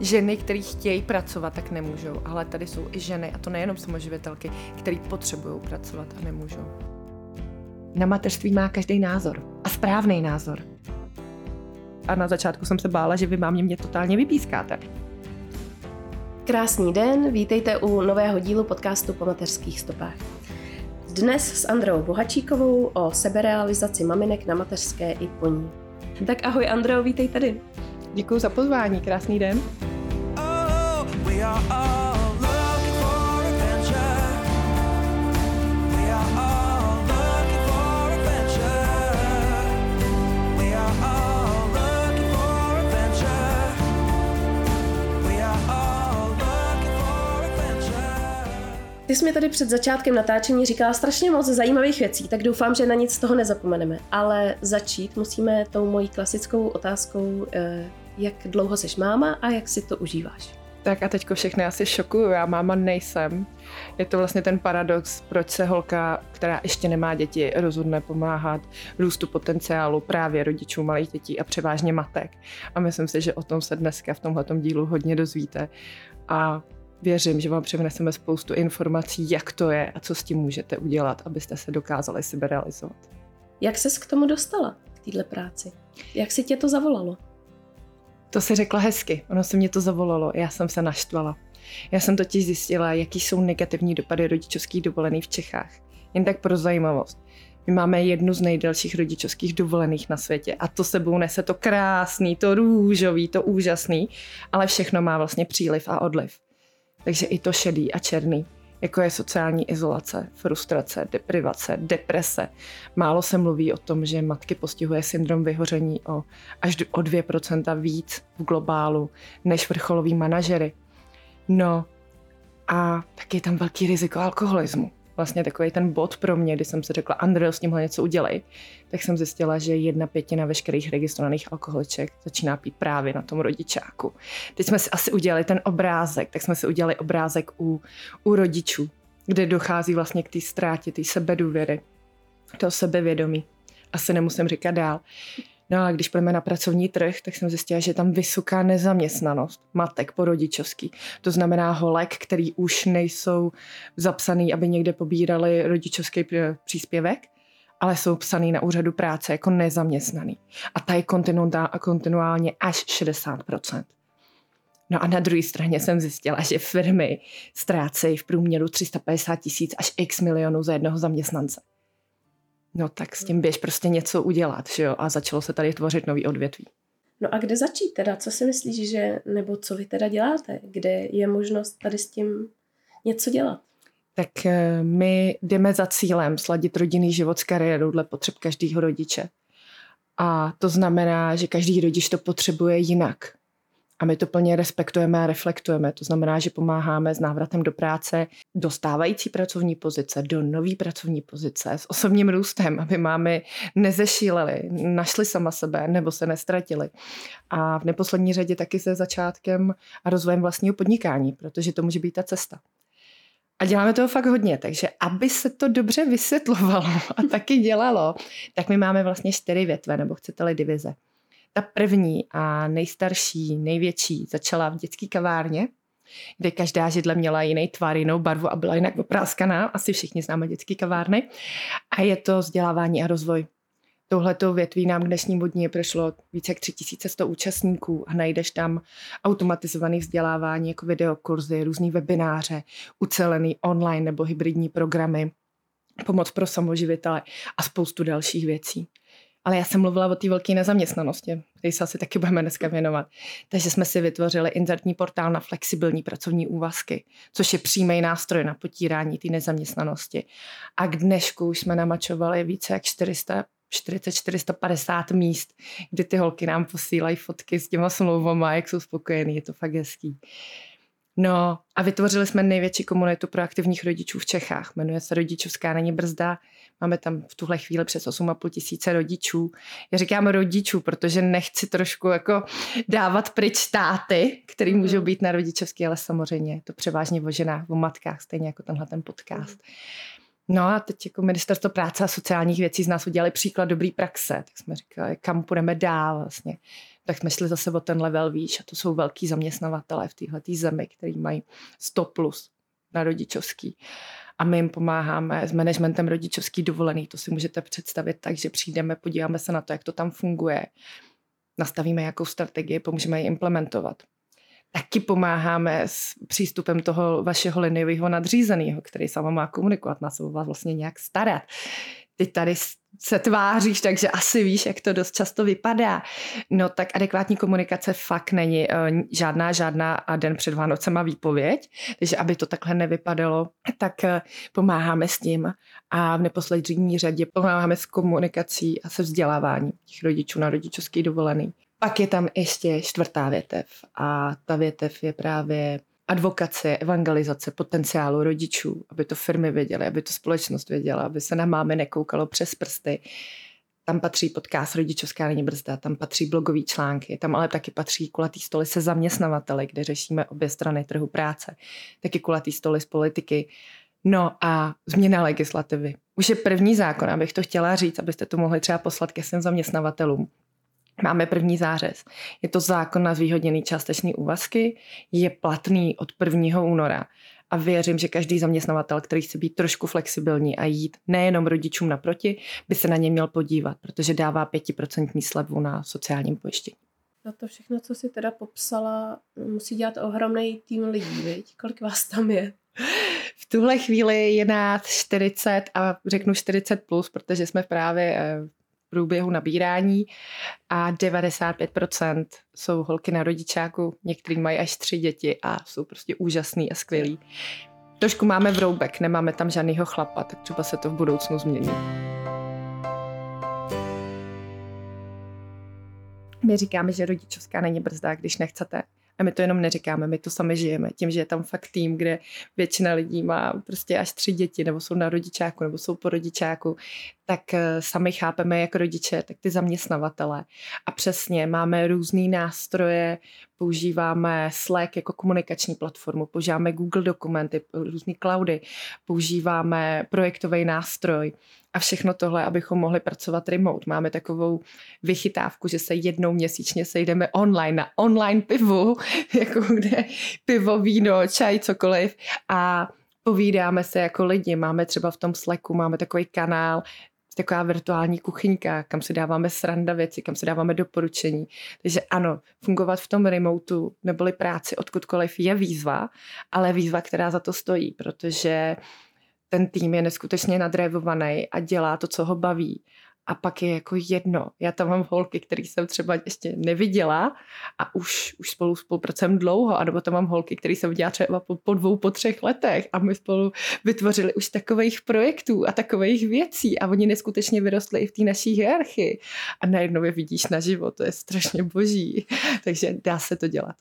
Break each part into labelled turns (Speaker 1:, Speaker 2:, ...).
Speaker 1: Ženy, které chtějí pracovat, tak nemůžou. Ale tady jsou i ženy, a to nejenom samoživitelky, které potřebují pracovat a nemůžou. Na mateřství má každý názor. A správný názor. A na začátku jsem se bála, že vy mámě mě totálně vypískáte.
Speaker 2: Krásný den, vítejte u nového dílu podcastu po mateřských stopách. Dnes s Andreou Bohačíkovou o seberealizaci maminek na mateřské i po ní. Tak ahoj Andreo, vítej tady.
Speaker 1: Děkuji za pozvání, krásný den. Oh, we are all
Speaker 2: Ty jsi mi tady před začátkem natáčení říkala strašně moc zajímavých věcí, tak doufám, že na nic z toho nezapomeneme. Ale začít musíme tou mojí klasickou otázkou, eh, jak dlouho jsi máma a jak si to užíváš.
Speaker 1: Tak a teďko všechny asi šokuju, já máma nejsem. Je to vlastně ten paradox, proč se holka, která ještě nemá děti, rozhodne pomáhat růstu potenciálu právě rodičů malých dětí a převážně matek. A myslím si, že o tom se dneska v tomhle dílu hodně dozvíte. A věřím, že vám přivneseme spoustu informací, jak to je a co s tím můžete udělat, abyste se dokázali sebe realizovat.
Speaker 2: Jak ses k tomu dostala, k této práci? Jak si tě to zavolalo?
Speaker 1: To si řekla hezky, ono se mě to zavolalo, já jsem se naštvala. Já jsem totiž zjistila, jaký jsou negativní dopady rodičovských dovolených v Čechách. Jen tak pro zajímavost. My máme jednu z nejdelších rodičovských dovolených na světě a to sebou nese to krásný, to růžový, to úžasný, ale všechno má vlastně příliv a odliv. Takže i to šedý a černý, jako je sociální izolace, frustrace, deprivace, deprese. Málo se mluví o tom, že matky postihuje syndrom vyhoření o až o 2% víc v globálu než vrcholoví manažery. No a taky je tam velký riziko alkoholismu vlastně takový ten bod pro mě, kdy jsem si řekla, Andrej, s tímhle něco udělej, tak jsem zjistila, že jedna pětina veškerých registrovaných alkoholiček začíná pít právě na tom rodičáku. Teď jsme si asi udělali ten obrázek, tak jsme si udělali obrázek u, u rodičů, kde dochází vlastně k té ztrátě, té sebedůvěry, toho sebevědomí. Asi nemusím říkat dál. No a když půjdeme na pracovní trh, tak jsem zjistila, že je tam vysoká nezaměstnanost matek po rodičovský. To znamená holek, který už nejsou zapsaný, aby někde pobírali rodičovský příspěvek, ale jsou psaný na úřadu práce jako nezaměstnaný. A ta je kontinuálně až 60%. No a na druhé straně jsem zjistila, že firmy ztrácejí v průměru 350 tisíc až x milionů za jednoho zaměstnance. No tak s tím běž prostě něco udělat, že jo? A začalo se tady tvořit nový odvětví.
Speaker 2: No a kde začít teda? Co si myslíš, že, nebo co vy teda děláte? Kde je možnost tady s tím něco dělat?
Speaker 1: Tak eh, my jdeme za cílem sladit rodinný život s kariérou dle potřeb každého rodiče. A to znamená, že každý rodič to potřebuje jinak. A my to plně respektujeme a reflektujeme. To znamená, že pomáháme s návratem do práce, do stávající pracovní pozice, do nové pracovní pozice, s osobním růstem, aby máme nezešíleli, našli sama sebe nebo se nestratili. A v neposlední řadě taky se začátkem a rozvojem vlastního podnikání, protože to může být ta cesta. A děláme toho fakt hodně, takže aby se to dobře vysvětlovalo a taky dělalo, tak my máme vlastně čtyři větve, nebo chcete-li divize. Ta první a nejstarší, největší začala v dětské kavárně, kde každá židle měla jiný tvar, jinou barvu a byla jinak opráskaná. Asi všichni známe dětské kavárny. A je to vzdělávání a rozvoj. Touhletou větví nám k dnešním dní prošlo více jak 3100 účastníků a najdeš tam automatizované vzdělávání jako videokurzy, různý webináře, ucelený online nebo hybridní programy, pomoc pro samoživitele a spoustu dalších věcí. Ale já jsem mluvila o té velké nezaměstnanosti, který se asi taky budeme dneska věnovat. Takže jsme si vytvořili inzertní portál na flexibilní pracovní úvazky, což je přímý nástroj na potírání té nezaměstnanosti. A k dnešku už jsme namačovali více jak 400 40-450 míst, kdy ty holky nám posílají fotky s těma smlouvama, jak jsou spokojený, je to fakt hezký. No a vytvořili jsme největší komunitu proaktivních rodičů v Čechách. Jmenuje se Rodičovská není brzda. Máme tam v tuhle chvíli přes 8,5 tisíce rodičů. Já říkám rodičů, protože nechci trošku jako dávat pryč státy, který mhm. můžou být na rodičovský, ale samozřejmě je to převážně o ženách, o matkách, stejně jako tenhle ten podcast. No a teď jako ministerstvo práce a sociálních věcí z nás udělali příklad dobrý praxe, tak jsme říkali, kam půjdeme dál vlastně tak jsme šli zase o ten level výš a to jsou velký zaměstnavatele v téhle zemi, který mají 100 plus na rodičovský. A my jim pomáháme s managementem rodičovský dovolený. To si můžete představit tak, že přijdeme, podíváme se na to, jak to tam funguje, nastavíme jakou strategii, pomůžeme ji implementovat. Taky pomáháme s přístupem toho vašeho liniového nadřízeného, který sama má komunikovat, má se o vás vlastně nějak starat. Ty tady se tváříš, takže asi víš, jak to dost často vypadá. No tak adekvátní komunikace fakt není uh, žádná, žádná a den před Vánocema výpověď, takže aby to takhle nevypadalo, tak uh, pomáháme s tím a v neposlední řadě pomáháme s komunikací a se vzděláváním těch rodičů na rodičovský dovolený. Pak je tam ještě čtvrtá větev a ta větev je právě advokace, evangelizace potenciálu rodičů, aby to firmy věděly, aby to společnost věděla, aby se na mámy nekoukalo přes prsty. Tam patří podcast Rodičovská není brzda, tam patří blogové články, tam ale taky patří kulatý stoly se zaměstnavateli, kde řešíme obě strany trhu práce, taky kulatý stoly z politiky. No a změna legislativy. Už je první zákon, abych to chtěla říct, abyste to mohli třeba poslat ke svým zaměstnavatelům. Máme první zářez. Je to zákon na zvýhodněný částečný úvazky, je platný od 1. února. A věřím, že každý zaměstnavatel, který chce být trošku flexibilní a jít nejenom rodičům naproti, by se na ně měl podívat, protože dává 5% slevu na sociálním pojištění.
Speaker 2: Na to všechno, co si teda popsala, musí dělat ohromný tým lidí, viď? Kolik vás tam je?
Speaker 1: V tuhle chvíli je nás 40 a řeknu 40 plus, protože jsme právě eh, průběhu nabírání a 95% jsou holky na rodičáku, některý mají až tři děti a jsou prostě úžasný a skvělý. Trošku máme vroubek, nemáme tam žádného chlapa, tak třeba se to v budoucnu změní. My říkáme, že rodičovská není brzda, když nechcete. A my to jenom neříkáme, my to sami žijeme. Tím, že je tam fakt tým, kde většina lidí má prostě až tři děti, nebo jsou na rodičáku, nebo jsou po rodičáku, tak eh, sami chápeme jak rodiče, tak ty zaměstnavatele. A přesně máme různé nástroje, používáme Slack jako komunikační platformu, používáme Google dokumenty, různé cloudy, používáme projektový nástroj a všechno tohle, abychom mohli pracovat remote. Máme takovou vychytávku, že se jednou měsíčně sejdeme online na online pivu, jako kde pivo, víno, čaj, cokoliv a povídáme se jako lidi. Máme třeba v tom Slacku, máme takový kanál, taková virtuální kuchyňka, kam si dáváme sranda věci, kam si dáváme doporučení. Takže ano, fungovat v tom remotu neboli práci odkudkoliv je výzva, ale výzva, která za to stojí, protože ten tým je neskutečně nadrevovaný a dělá to, co ho baví. A pak je jako jedno. Já tam mám holky, které jsem třeba ještě neviděla a už, už spolu spolupracujeme dlouho, anebo tam mám holky, které jsem viděla třeba po, po dvou, po třech letech a my spolu vytvořili už takových projektů a takových věcí a oni neskutečně vyrostli i v té naší hierarchii. A najednou je vidíš na život, to je strašně boží. Takže dá se to dělat.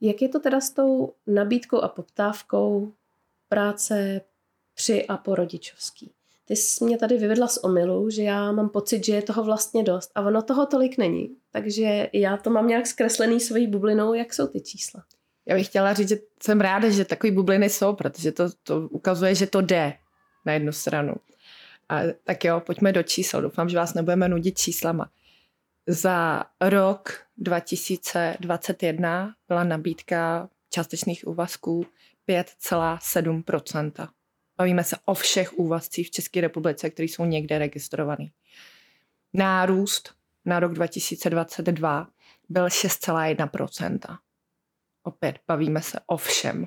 Speaker 2: Jak je to teda s tou nabídkou a poptávkou práce při a po rodičovský. Ty jsi mě tady vyvedla z omylu, že já mám pocit, že je toho vlastně dost a ono toho tolik není. Takže já to mám nějak zkreslený svojí bublinou, jak jsou ty čísla.
Speaker 1: Já bych chtěla říct, že jsem ráda, že takové bubliny jsou, protože to, to ukazuje, že to jde na jednu stranu. A, tak jo, pojďme do čísel. Doufám, že vás nebudeme nudit číslama. Za rok 2021 byla nabídka částečných úvazků 5,7 Bavíme se o všech úvazcích v České republice, které jsou někde registrované. Nárůst na rok 2022 byl 6,1% Opět bavíme se o všem.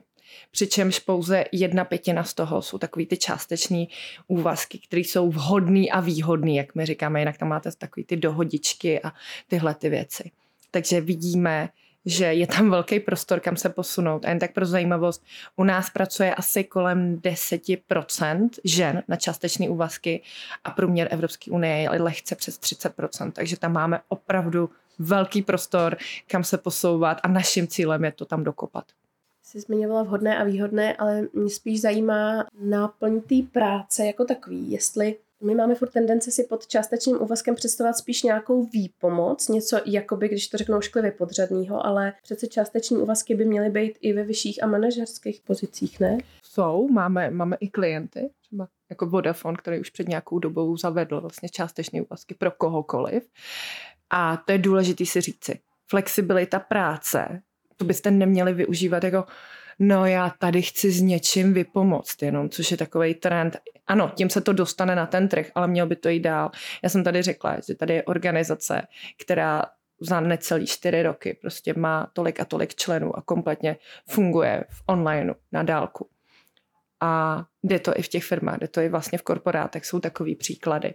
Speaker 1: Přičemž pouze jedna pětina z toho jsou takový ty částeční úvazky, které jsou vhodný a výhodný, jak my říkáme, jinak tam máte takový ty dohodičky a tyhle ty věci. Takže vidíme, že je tam velký prostor, kam se posunout. A jen tak pro zajímavost, u nás pracuje asi kolem 10% žen na částečné úvazky a průměr Evropské unie je lehce přes 30%, takže tam máme opravdu velký prostor, kam se posouvat a naším cílem je to tam dokopat.
Speaker 2: Jsi zmiňovala vhodné a výhodné, ale mě spíš zajímá náplň té práce jako takový, jestli my máme furt tendenci si pod částečným úvazkem představovat spíš nějakou výpomoc, něco jakoby, když to řeknou šklivě podřadního, ale přece částeční úvazky by měly být i ve vyšších a manažerských pozicích, ne?
Speaker 1: Jsou, máme, máme i klienty, třeba jako Vodafone, který už před nějakou dobou zavedl vlastně částečné úvazky pro kohokoliv. A to je důležité si říci. Flexibilita práce, to byste neměli využívat jako no já tady chci s něčím vypomoct jenom, což je takový trend. Ano, tím se to dostane na ten trh, ale měl by to jít dál. Já jsem tady řekla, že tady je organizace, která za necelý čtyři roky prostě má tolik a tolik členů a kompletně funguje v online na dálku. A jde to i v těch firmách, jde to i vlastně v korporátech, jsou takový příklady.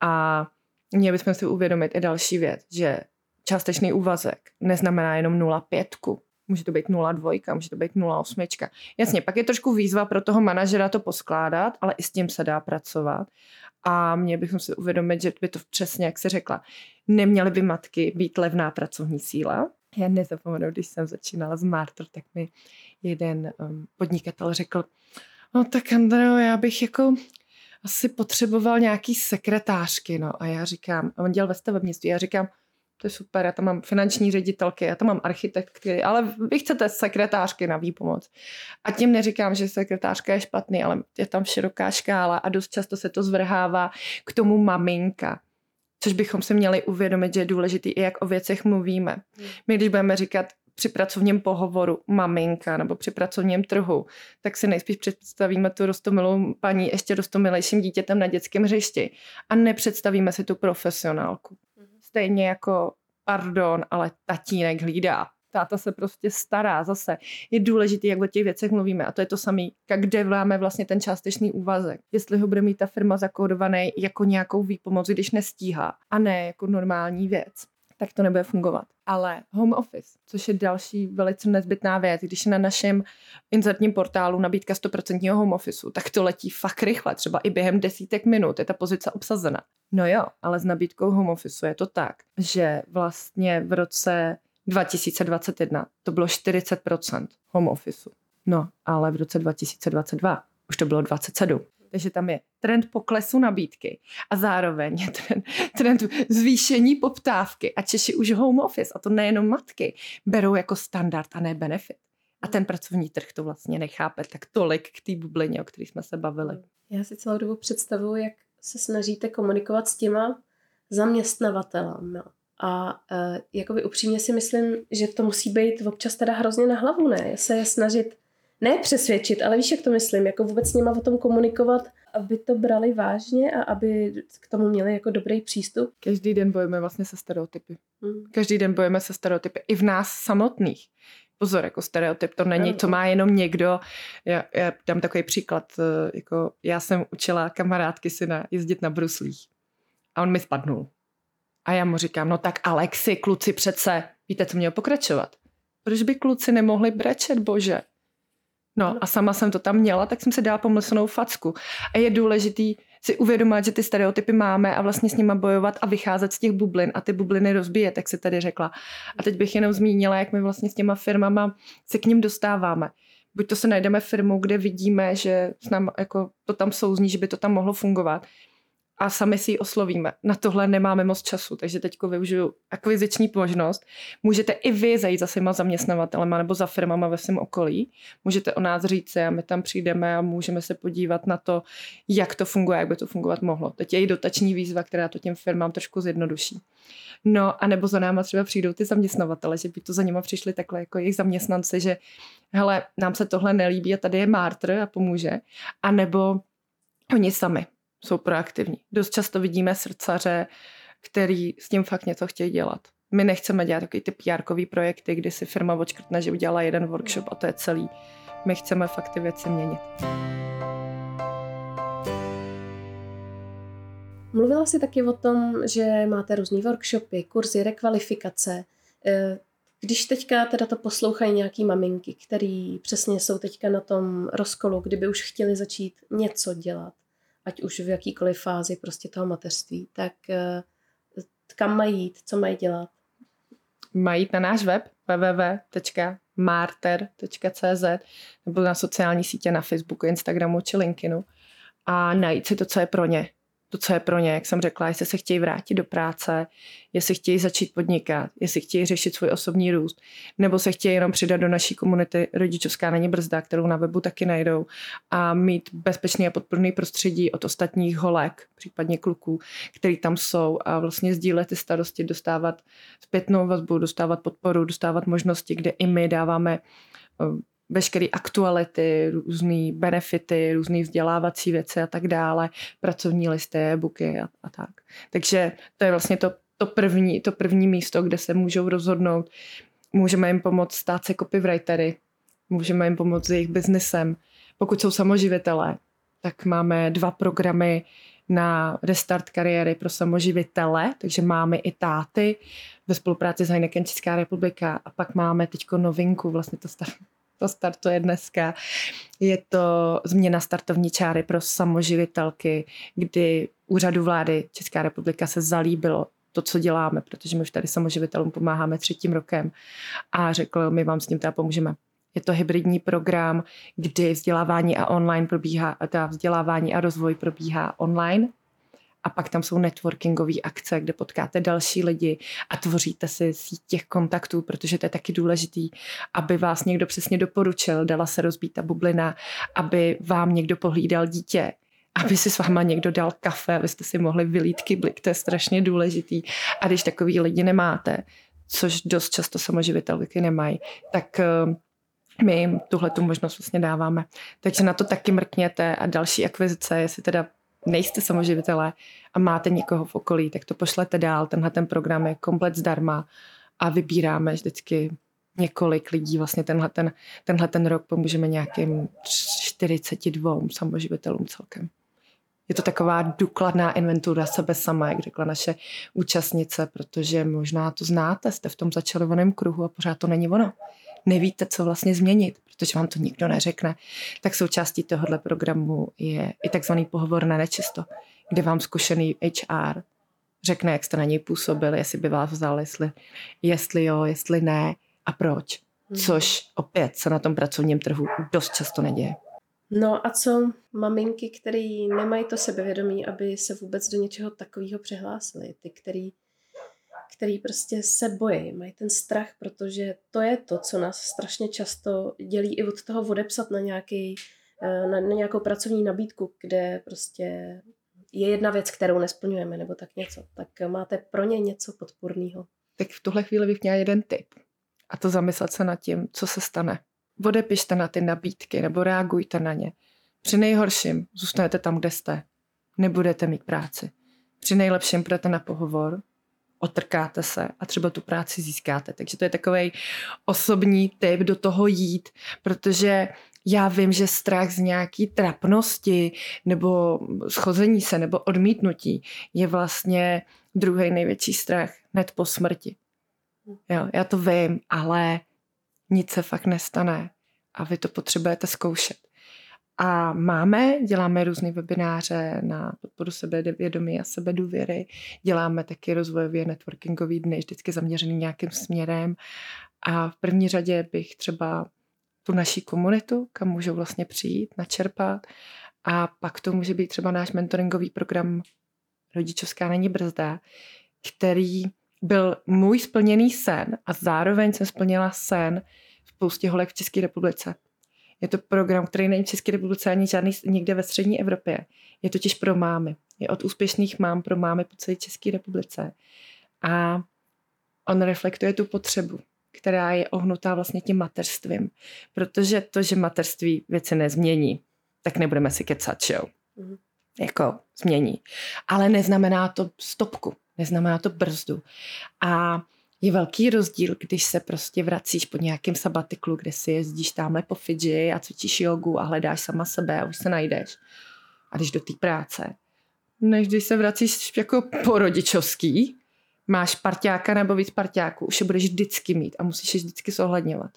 Speaker 1: A měli bychom si uvědomit i další věc, že částečný úvazek neznamená jenom 0,5 může to být 0,2, může to být 0,8. Jasně, pak je trošku výzva pro toho manažera to poskládat, ale i s tím se dá pracovat. A mě bychom si uvědomit, že by to přesně, jak se řekla, neměly by matky být levná pracovní síla. Já nezapomenu, když jsem začínala s Martr, tak mi jeden um, podnikatel řekl, no tak Andreo, já bych jako asi potřeboval nějaký sekretářky, no. A já říkám, a on dělal ve stavebnictví, já říkám, to je super, já tam mám finanční ředitelky, já tam mám architektky, ale vy chcete sekretářky na výpomoc. A tím neříkám, že sekretářka je špatný, ale je tam široká škála a dost často se to zvrhává k tomu maminka. Což bychom si měli uvědomit, že je důležitý i jak o věcech mluvíme. Hmm. My když budeme říkat při pracovním pohovoru maminka nebo při pracovním trhu, tak si nejspíš představíme tu rostomilou paní ještě rostomilejším dítětem na dětském hřišti a nepředstavíme si tu profesionálku stejně jako, pardon, ale tatínek hlídá. Táta se prostě stará zase. Je důležité, jak o těch věcech mluvíme. A to je to samé, kde vláme vlastně ten částečný úvazek. Jestli ho bude mít ta firma zakódovaný jako nějakou výpomoc, když nestíhá, a ne jako normální věc tak to nebude fungovat. Ale home office, což je další velice nezbytná věc, když je na našem inzertním portálu nabídka 100% home officeu, tak to letí fakt rychle, třeba i během desítek minut je ta pozice obsazena. No jo, ale s nabídkou home officeu je to tak, že vlastně v roce 2021 to bylo 40% home officeu. No, ale v roce 2022 už to bylo 27. Takže tam je trend poklesu nabídky a zároveň je trend, trend zvýšení poptávky a Češi už home office, a to nejenom matky, berou jako standard a ne benefit. A ten pracovní trh to vlastně nechápe tak tolik k té bublině, o které jsme se bavili.
Speaker 2: Já si celou dobu představuji, jak se snažíte komunikovat s těma zaměstnavatelem. A uh, jakoby upřímně si myslím, že to musí být občas teda hrozně na hlavu, ne? Se je snažit ne přesvědčit, ale víš, jak to myslím, jako vůbec s nima o tom komunikovat, aby to brali vážně a aby k tomu měli jako dobrý přístup.
Speaker 1: Každý den bojujeme vlastně se stereotypy. Hmm. Každý den bojujeme se stereotypy. I v nás samotných. Pozor, jako stereotyp to není, to má jenom někdo. Já, já dám takový příklad, eh, jako já jsem učila kamarádky syna jezdit na bruslích a on mi spadnul. A já mu říkám, no tak Alexi, kluci přece, víte, co měl pokračovat? Proč by kluci nemohli brečet, bože? No a sama jsem to tam měla, tak jsem se dala pomyslnou facku. A je důležitý si uvědomit, že ty stereotypy máme a vlastně s nimi bojovat a vycházet z těch bublin a ty bubliny rozbíjet, jak se tady řekla. A teď bych jenom zmínila, jak my vlastně s těma firmama se k ním dostáváme. Buď to se najdeme firmu, kde vidíme, že s nám jako to tam souzní, že by to tam mohlo fungovat, a sami si ji oslovíme. Na tohle nemáme moc času, takže teď využiju akviziční možnost. Můžete i vy zajít za svýma zaměstnavatelema nebo za firmama ve svém okolí. Můžete o nás říct a my tam přijdeme a můžeme se podívat na to, jak to funguje, jak by to fungovat mohlo. Teď je i dotační výzva, která to těm firmám trošku zjednoduší. No a nebo za náma třeba přijdou ty zaměstnavatele, že by to za nima přišli takhle jako jejich zaměstnanci, že hele, nám se tohle nelíbí a tady je Mártr a pomůže. A nebo oni sami jsou proaktivní. Dost často vidíme srdcaře, který s tím fakt něco chtějí dělat. My nechceme dělat takový ty pr projekty, kdy si firma očkrtne, že udělala jeden workshop a to je celý. My chceme fakt ty věci měnit.
Speaker 2: Mluvila jsi taky o tom, že máte různé workshopy, kurzy, rekvalifikace. Eh, když teďka teda to poslouchají nějaký maminky, který přesně jsou teďka na tom rozkolu, kdyby už chtěli začít něco dělat, ať už v jakýkoliv fázi prostě toho mateřství, tak eh, kam mají jít, co mají dělat?
Speaker 1: Mají jít na náš web www marter.cz nebo na sociální sítě na Facebooku, Instagramu či LinkedInu a najít si to, co je pro ně to, co je pro ně, jak jsem řekla, jestli se chtějí vrátit do práce, jestli chtějí začít podnikat, jestli chtějí řešit svůj osobní růst, nebo se chtějí jenom přidat do naší komunity. Rodičovská není brzda, kterou na webu taky najdou a mít bezpečný a podporný prostředí od ostatních holek, případně kluků, který tam jsou a vlastně sdílet ty starosti, dostávat zpětnou vazbu, dostávat podporu, dostávat možnosti, kde i my dáváme veškeré aktuality, různé benefity, různé vzdělávací věci a tak dále, pracovní listy, e-booky a, a tak. Takže to je vlastně to, to, první, to první místo, kde se můžou rozhodnout. Můžeme jim pomoct stát se copywritery, můžeme jim pomoct s jejich biznesem. Pokud jsou samoživitelé, tak máme dva programy na restart kariéry pro samoživitele, takže máme i táty ve spolupráci s Heineken Česká republika a pak máme teďko novinku, vlastně to stav, to startuje dneska. Je to změna startovní čáry pro samoživitelky, kdy úřadu vlády Česká republika se zalíbilo to, co děláme, protože my už tady samoživitelům pomáháme třetím rokem a řekl, my vám s tím teda pomůžeme. Je to hybridní program, kdy vzdělávání a online probíhá, teda vzdělávání a rozvoj probíhá online a pak tam jsou networkingové akce, kde potkáte další lidi a tvoříte si síť těch kontaktů, protože to je taky důležitý, aby vás někdo přesně doporučil, dala se rozbít ta bublina, aby vám někdo pohlídal dítě, aby si s váma někdo dal kafe, abyste si mohli vylít kyblik, to je strašně důležitý. A když takový lidi nemáte, což dost často samoživitelky nemají, tak eh, my jim tuhle tu možnost vlastně dáváme. Takže na to taky mrkněte a další akvizice, jestli teda nejste samoživitelé a máte někoho v okolí, tak to pošlete dál. Tenhle ten program je komplet zdarma a vybíráme vždycky několik lidí. Vlastně tenhle ten, tenhle ten rok pomůžeme nějakým 42 samoživitelům celkem. Je to taková důkladná inventura sebe sama, jak řekla naše účastnice, protože možná to znáte, jste v tom začarovaném kruhu a pořád to není ono. Nevíte, co vlastně změnit protože vám to nikdo neřekne, tak součástí tohohle programu je i takzvaný pohovor na nečisto, kde vám zkušený HR řekne, jak jste na něj působili, jestli by vás vzal, jestli, jestli jo, jestli ne a proč. Hmm. Což opět se na tom pracovním trhu dost často neděje.
Speaker 2: No a co maminky, které nemají to sebevědomí, aby se vůbec do něčeho takového přihlásily? Ty, který který prostě se bojí, mají ten strach, protože to je to, co nás strašně často dělí i od toho odepsat na, nějaký, eh, na, na nějakou pracovní nabídku, kde prostě je jedna věc, kterou nesplňujeme, nebo tak něco. Tak máte pro ně něco podporného.
Speaker 1: Tak v tuhle chvíli bych měla jeden tip. A to zamyslet se nad tím, co se stane. Odepište na ty nabídky nebo reagujte na ně. Při nejhorším zůstanete tam, kde jste. Nebudete mít práci. Při nejlepším půjdete na pohovor, otrkáte se a třeba tu práci získáte. Takže to je takový osobní typ do toho jít, protože já vím, že strach z nějaký trapnosti nebo schození se nebo odmítnutí je vlastně druhý největší strach hned po smrti. Jo, já to vím, ale nic se fakt nestane a vy to potřebujete zkoušet. A máme, děláme různé webináře na podporu sebevědomí a sebedůvěry, děláme taky rozvojově networkingový dny, vždycky zaměřený nějakým směrem. A v první řadě bych třeba tu naší komunitu, kam můžou vlastně přijít, načerpat. A pak to může být třeba náš mentoringový program Rodičovská není brzda, který byl můj splněný sen a zároveň jsem splnila sen spoustě holek v České republice. Je to program, který není v České republice ani žádný někde ve střední Evropě. Je totiž pro mámy. Je od úspěšných mám pro mámy po celé České republice. A on reflektuje tu potřebu, která je ohnutá vlastně tím mateřstvím. Protože to, že mateřství věci nezmění, tak nebudeme si kecat, jo. Mm-hmm. Jako změní. Ale neznamená to stopku, neznamená to brzdu. A je velký rozdíl, když se prostě vracíš po nějakém sabatiklu, kde si jezdíš tamhle po Fidži a cvičíš jogu a hledáš sama sebe a už se najdeš. A když do té práce, než když se vracíš jako po rodičovský, máš parťáka nebo víc parťáků, už je budeš vždycky mít a musíš je vždycky zohledňovat.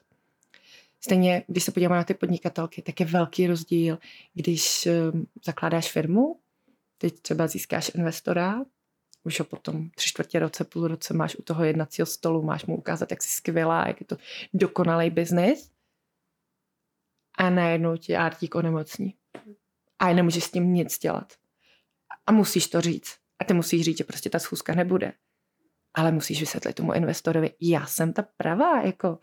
Speaker 1: Stejně, když se podíváme na ty podnikatelky, tak je velký rozdíl, když um, zakládáš firmu, teď třeba získáš investora, už ho potom tři čtvrtě roce, půl roce máš u toho jednacího stolu, máš mu ukázat, jak jsi skvělá, jak je to dokonalý biznis a najednou ti ártík onemocní. A nemůžeš s tím nic dělat. A musíš to říct. A ty musíš říct, že prostě ta schůzka nebude. Ale musíš vysvětlit tomu investorovi, já jsem ta pravá, jako.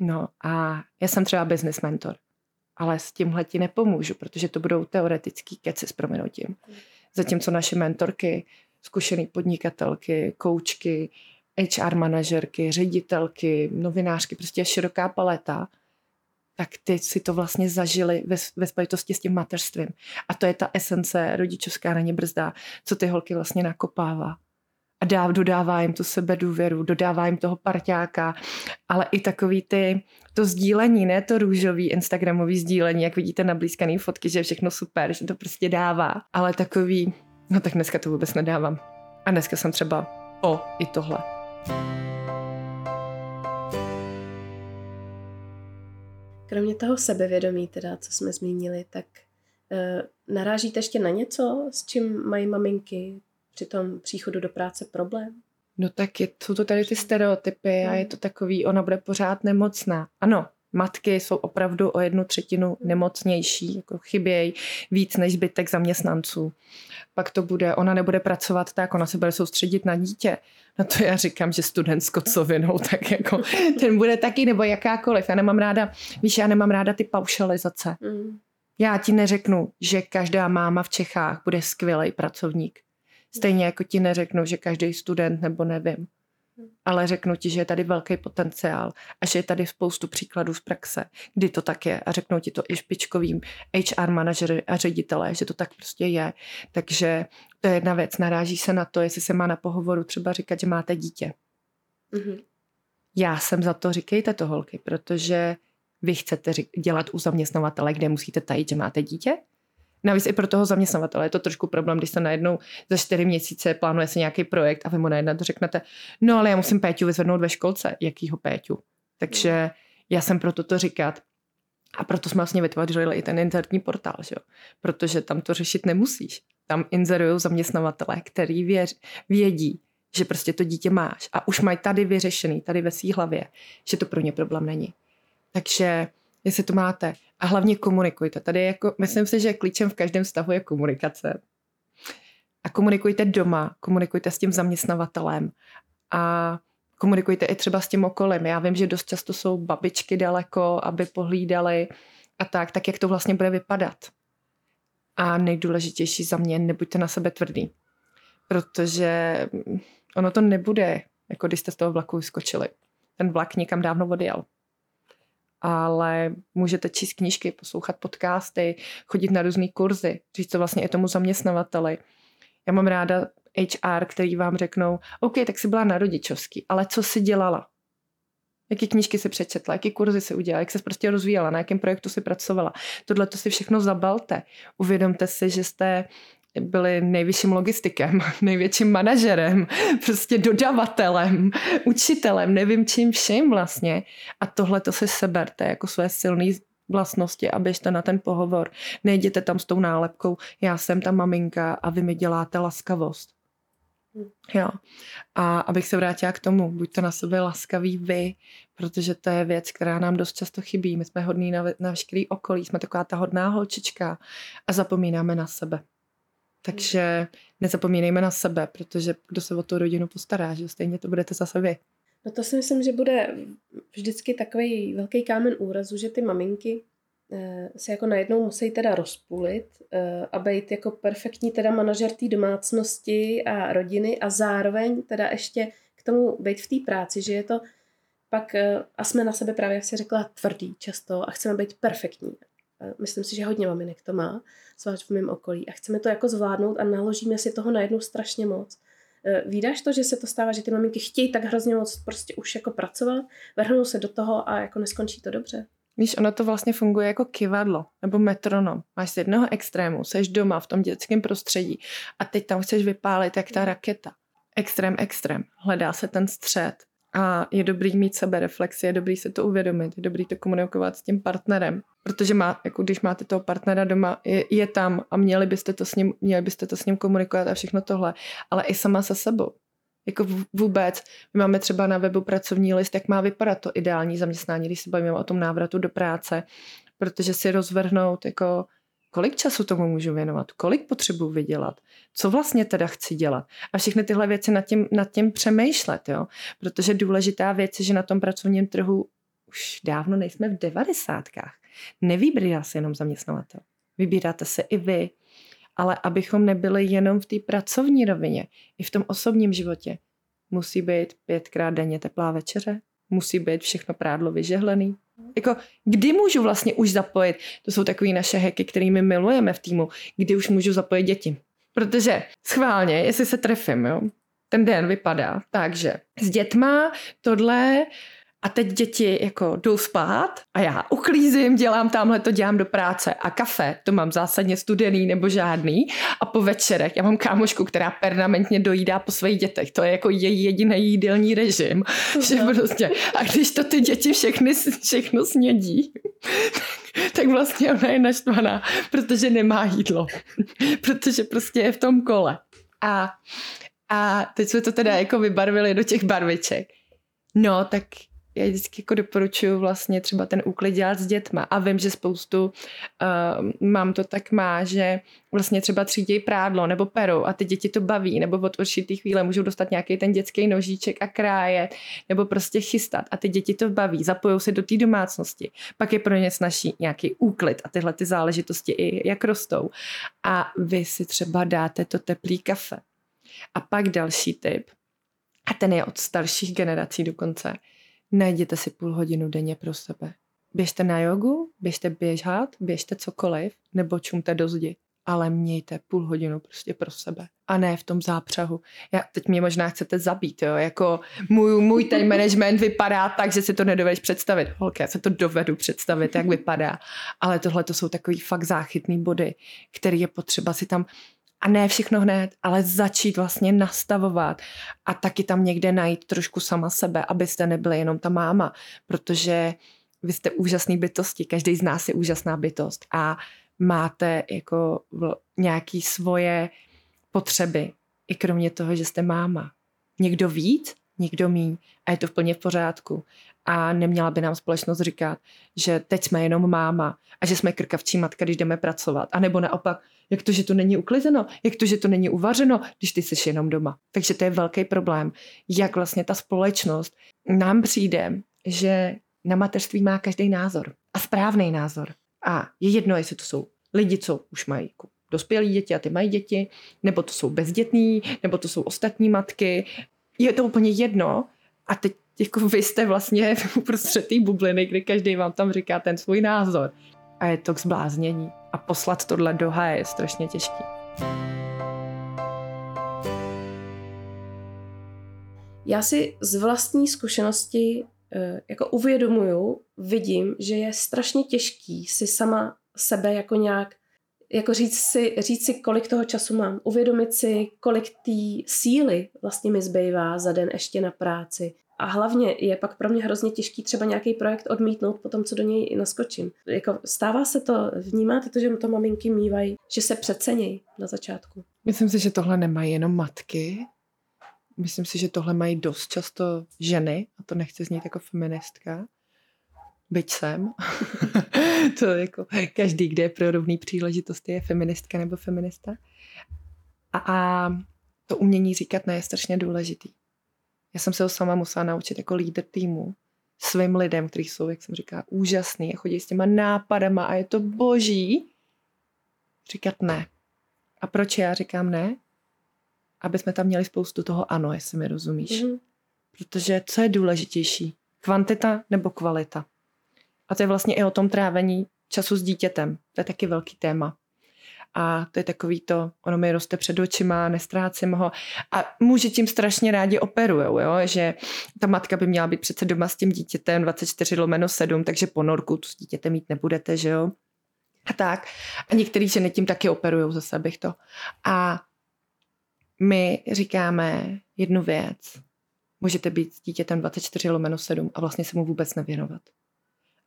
Speaker 1: No a já jsem třeba business mentor, ale s tímhle ti nepomůžu, protože to budou teoretický keci s proměnutím. Zatímco naše mentorky, zkušené podnikatelky, koučky, HR manažerky, ředitelky, novinářky, prostě široká paleta, tak ty si to vlastně zažili ve, ve spojitosti s tím mateřstvím. A to je ta esence rodičovská není brzda, co ty holky vlastně nakopává. A dá, dodává jim tu sebe důvěru, dodává jim toho parťáka, ale i takový ty, to sdílení, ne to růžový Instagramový sdílení, jak vidíte na blízkaný fotky, že je všechno super, že to prostě dává, ale takový, no tak dneska to vůbec nedávám. A dneska jsem třeba o i tohle.
Speaker 2: Kromě toho sebevědomí, teda, co jsme zmínili, tak uh, narážíte ještě na něco, s čím mají maminky při tom příchodu do práce problém?
Speaker 1: No tak je, jsou to tady ty stereotypy a je to takový, ona bude pořád nemocná. Ano, matky jsou opravdu o jednu třetinu nemocnější, jako chybějí víc než zbytek zaměstnanců. Pak to bude, ona nebude pracovat tak, ona se bude soustředit na dítě. Na to já říkám, že student s kocovinou, tak jako ten bude taky, nebo jakákoliv. Já nemám ráda, víš, já nemám ráda ty paušalizace. Mm. Já ti neřeknu, že každá máma v Čechách bude skvělý pracovník. Stejně jako ti neřeknu, že každý student nebo nevím ale řeknu ti, že je tady velký potenciál a že je tady spoustu příkladů z praxe, kdy to tak je a řeknou ti to i špičkovým HR manažery a ředitelé, že to tak prostě je. Takže to je jedna věc, naráží se na to, jestli se má na pohovoru třeba říkat, že máte dítě. Mm-hmm. Já jsem za to, říkejte to holky, protože vy chcete dělat u zaměstnavatele, kde musíte tajit, že máte dítě, Navíc i pro toho zaměstnavatele je to trošku problém, když se najednou za čtyři měsíce plánuje se nějaký projekt a vy mu najednou řeknete, no ale já musím Péťu vyzvednout ve školce. Jakýho Péťu? Takže já jsem pro toto říkat, a proto jsme vlastně vytvořili i ten interní portál, že? protože tam to řešit nemusíš. Tam inzerují zaměstnavatele, který věř, vědí, že prostě to dítě máš a už mají tady vyřešený, tady ve svý hlavě, že to pro ně problém není. Takže jestli to máte. A hlavně komunikujte. Tady jako, myslím si, že klíčem v každém vztahu je komunikace. A komunikujte doma, komunikujte s tím zaměstnavatelem a komunikujte i třeba s tím okolím. Já vím, že dost často jsou babičky daleko, aby pohlídali a tak, tak jak to vlastně bude vypadat. A nejdůležitější za mě, nebuďte na sebe tvrdý. Protože ono to nebude, jako když jste z toho vlaku vyskočili. Ten vlak někam dávno odjel ale můžete číst knížky, poslouchat podcasty, chodit na různé kurzy, říct to vlastně i tomu zaměstnavateli. Já mám ráda HR, který vám řeknou, OK, tak si byla na rodičovský, ale co si dělala? Jaký knížky si přečetla, jaký kurzy si udělala, jak se prostě rozvíjela, na jakém projektu si pracovala. Tohle to si všechno zabalte. Uvědomte si, že jste byli nejvyšším logistikem, největším manažerem, prostě dodavatelem, učitelem, nevím čím všem vlastně. A tohle to si seberte jako své silné vlastnosti a běžte na ten pohovor. Nejděte tam s tou nálepkou, já jsem ta maminka a vy mi děláte laskavost. Hmm. Jo. A abych se vrátila k tomu, buďte na sebe laskaví vy, protože to je věc, která nám dost často chybí. My jsme hodní na, na veškerý okolí, jsme taková ta hodná holčička a zapomínáme na sebe. Takže nezapomínejme na sebe, protože kdo se o tu rodinu postará, že stejně to budete zase vy.
Speaker 2: No to si myslím, že bude vždycky takový velký kámen úrazu, že ty maminky eh, se jako najednou musí teda rozpulit eh, a být jako perfektní teda manažer té domácnosti a rodiny a zároveň teda ještě k tomu být v té práci, že je to pak, eh, a jsme na sebe právě, jak si řekla, tvrdý často a chceme být perfektní. Myslím si, že hodně maminek to má, zvlášť v mém okolí. A chceme to jako zvládnout a naložíme si toho najednou strašně moc. E, vídáš to, že se to stává, že ty maminky chtějí tak hrozně moc prostě už jako pracovat, vrhnou se do toho a jako neskončí to dobře?
Speaker 1: Víš, ono to vlastně funguje jako kivadlo nebo metronom. Máš z jednoho extrému, seš doma v tom dětském prostředí a teď tam chceš vypálit jak ta raketa. Extrém, extrém. Hledá se ten střed A je dobrý mít sebe reflexi, je dobrý se to uvědomit, je dobrý to komunikovat s tím partnerem. Protože má, jako když máte toho partnera doma, je, je tam a měli byste, to s ním, měli byste to s ním komunikovat a všechno tohle. Ale i sama se sebou. Jako vůbec, my máme třeba na webu pracovní list, jak má vypadat to ideální zaměstnání, když se bavíme o tom návratu do práce, protože si rozvrhnout jako kolik času tomu můžu věnovat, kolik potřebuji vydělat, co vlastně teda chci dělat. A všechny tyhle věci nad tím, nad tím přemýšlet, jo? protože důležitá věc je, že na tom pracovním trhu už dávno nejsme v devadesátkách. Nevybírá se jenom zaměstnavatel. Vybíráte se i vy. Ale abychom nebyli jenom v té pracovní rovině, i v tom osobním životě, musí být pětkrát denně teplá večeře, musí být všechno prádlo vyžehlený. Jako, kdy můžu vlastně už zapojit, to jsou takové naše heky, kterými milujeme v týmu, kdy už můžu zapojit děti. Protože schválně, jestli se trefím, jo, ten den vypadá tak, že s dětma tohle a teď děti jako jdou spát a já uklízím, dělám tamhle to, dělám do práce a kafe, to mám zásadně studený nebo žádný. A po večerech já mám kámošku, která permanentně dojídá po svých dětech, to je jako její jediný jídelní režim, že prostě a když to ty děti všechny, všechno snědí, tak vlastně ona je naštvaná, protože nemá jídlo, protože prostě je v tom kole. A, a teď jsme to teda jako vybarvili do těch barviček. No, tak já vždycky jako doporučuji vlastně třeba ten úklid dělat s dětma a vím, že spoustu uh, mám to tak má, že vlastně třeba třídějí prádlo nebo perou a ty děti to baví, nebo od určitý chvíle můžou dostat nějaký ten dětský nožíček a krájet, nebo prostě chystat a ty děti to baví, zapojou se do té domácnosti. Pak je pro ně snaží nějaký úklid a tyhle ty záležitosti i jak rostou. A vy si třeba dáte to teplý kafe. A pak další tip, a ten je od starších generací dokonce, najděte si půl hodinu denně pro sebe. Běžte na jogu, běžte běžat, běžte cokoliv, nebo čumte do zdi. Ale mějte půl hodinu prostě pro sebe. A ne v tom zápřahu. Já, teď mě možná chcete zabít, jo? Jako můj, můj time management vypadá tak, že si to nedovedeš představit. Holky, já se to dovedu představit, jak vypadá. Ale tohle to jsou takový fakt záchytný body, který je potřeba si tam a ne všechno hned, ale začít vlastně nastavovat a taky tam někde najít trošku sama sebe, abyste nebyli jenom ta máma, protože vy jste úžasný bytosti, každý z nás je úžasná bytost a máte jako nějaký svoje potřeby, i kromě toho, že jste máma. Někdo víc, někdo míň a je to plně v pořádku. A neměla by nám společnost říkat, že teď jsme jenom máma a že jsme krkavčí matka, když jdeme pracovat. A nebo naopak, jak to, že to není uklizeno? Jak to, že to není uvařeno, když ty jsi jenom doma? Takže to je velký problém, jak vlastně ta společnost nám přijde, že na mateřství má každý názor. A správný názor. A je jedno, jestli to jsou lidi, co už mají jako dospělí děti a ty mají děti, nebo to jsou bezdětní, nebo to jsou ostatní matky. Je to úplně jedno. A teď jako vy jste vlastně uprostřed té bubliny, kdy každý vám tam říká ten svůj názor. A je to k zbláznění a poslat tohle do háje je strašně těžký.
Speaker 2: Já si z vlastní zkušenosti eh, jako uvědomuju, vidím, že je strašně těžký si sama sebe jako nějak jako říct si, říct si, kolik toho času mám, uvědomit si, kolik té síly vlastně mi zbývá za den ještě na práci, a hlavně je pak pro mě hrozně těžký třeba nějaký projekt odmítnout po tom, co do něj naskočím. Jako stává se to, vnímáte to, že to maminky mývají, že se přecenějí na začátku?
Speaker 1: Myslím si, že tohle nemají jenom matky. Myslím si, že tohle mají dost často ženy, a to nechci znít jako feministka, byť jsem. to jako každý, kde je pro rovný příležitosti, je feministka nebo feminista. A, a to umění říkat ne je strašně důležitý. Já jsem se ho sama musela naučit jako lídr týmu svým lidem, kteří jsou, jak jsem říká, úžasný a chodí s těma nápadama a je to boží, říkat ne. A proč já říkám ne? Aby jsme tam měli spoustu toho ano, jestli mi rozumíš. Mm-hmm. Protože co je důležitější? Kvantita nebo kvalita? A to je vlastně i o tom trávení času s dítětem. To je taky velký téma a to je takový to, ono mi roste před očima, nestrácím ho a muži tím strašně rádi operujou, jo? že ta matka by měla být přece doma s tím dítětem 24 lomeno 7, takže ponorku tu s dítětem mít nebudete, že jo. A tak. A některý ženy tím taky operujou zase, bych to. A my říkáme jednu věc. Můžete být s dítětem 24 lomeno 7 a vlastně se mu vůbec nevěnovat.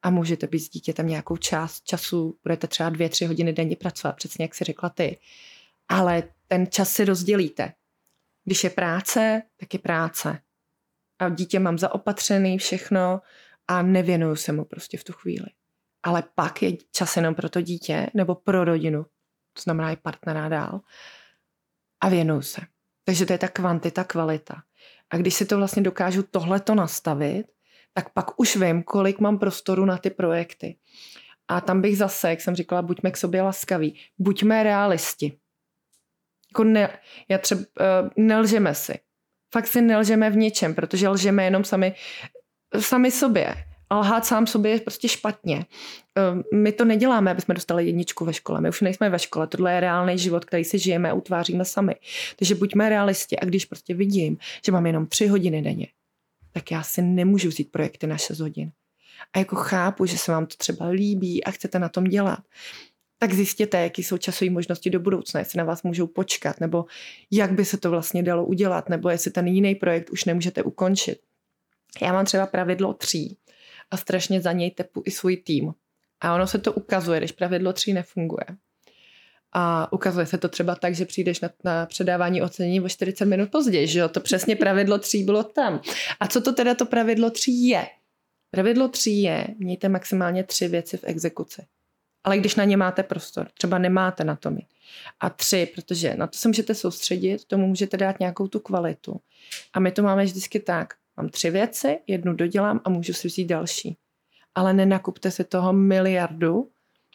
Speaker 1: A můžete být s dítětem nějakou část času, budete třeba dvě, tři hodiny denně pracovat, přesně jak si řekla ty. Ale ten čas si rozdělíte. Když je práce, tak je práce. A dítě mám zaopatřený všechno a nevěnuju se mu prostě v tu chvíli. Ale pak je čas jenom pro to dítě nebo pro rodinu, to znamená i partnera dál, a věnuju se. Takže to je ta kvantita, kvalita. A když si to vlastně dokážu tohleto nastavit, tak pak už vím, kolik mám prostoru na ty projekty. A tam bych zase, jak jsem říkala, buďme k sobě laskaví, buďme realisti. Jako ne, já třeba, uh, nelžeme si. Fakt si nelžeme v ničem, protože lžeme jenom sami, sami sobě. A lhát sám sobě je prostě špatně. Uh, my to neděláme, aby jsme dostali jedničku ve škole. My už nejsme ve škole. Tohle je reálný život, který si žijeme a utváříme sami. Takže buďme realisti. A když prostě vidím, že mám jenom tři hodiny denně, tak já si nemůžu vzít projekty na 6 hodin. A jako chápu, že se vám to třeba líbí a chcete na tom dělat, tak zjistěte, jaké jsou časové možnosti do budoucna, jestli na vás můžou počkat, nebo jak by se to vlastně dalo udělat, nebo jestli ten jiný projekt už nemůžete ukončit. Já mám třeba pravidlo tří a strašně za něj tepu i svůj tým. A ono se to ukazuje, když pravidlo tří nefunguje. A ukazuje se to třeba tak, že přijdeš na, na předávání ocenění o 40 minut později, že jo? To přesně pravidlo tří bylo tam. A co to teda to pravidlo tří je? Pravidlo tří je, mějte maximálně tři věci v exekuci. Ale když na ně máte prostor, třeba nemáte na to mít. A tři, protože na to se můžete soustředit, tomu můžete dát nějakou tu kvalitu. A my to máme vždycky tak. Mám tři věci, jednu dodělám a můžu si vzít další. Ale nenakupte si toho miliardu,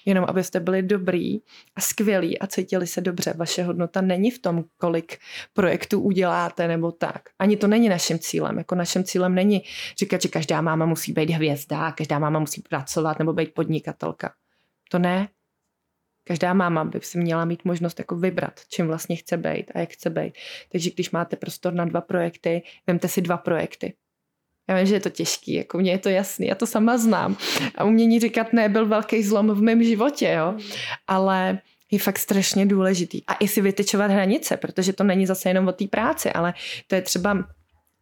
Speaker 1: jenom abyste byli dobrý a skvělí a cítili se dobře. Vaše hodnota není v tom, kolik projektů uděláte nebo tak. Ani to není naším cílem. Jako naším cílem není říkat, že každá máma musí být hvězda, každá máma musí pracovat nebo být podnikatelka. To ne. Každá máma by si měla mít možnost jako vybrat, čím vlastně chce být a jak chce být. Takže když máte prostor na dva projekty, vemte si dva projekty. Já vím, že je to těžký, jako mně je to jasný, já to sama znám. A umění říkat ne byl velký zlom v mém životě, jo. Ale je fakt strašně důležitý. A i si vytyčovat hranice, protože to není zase jenom o té práci, ale to je třeba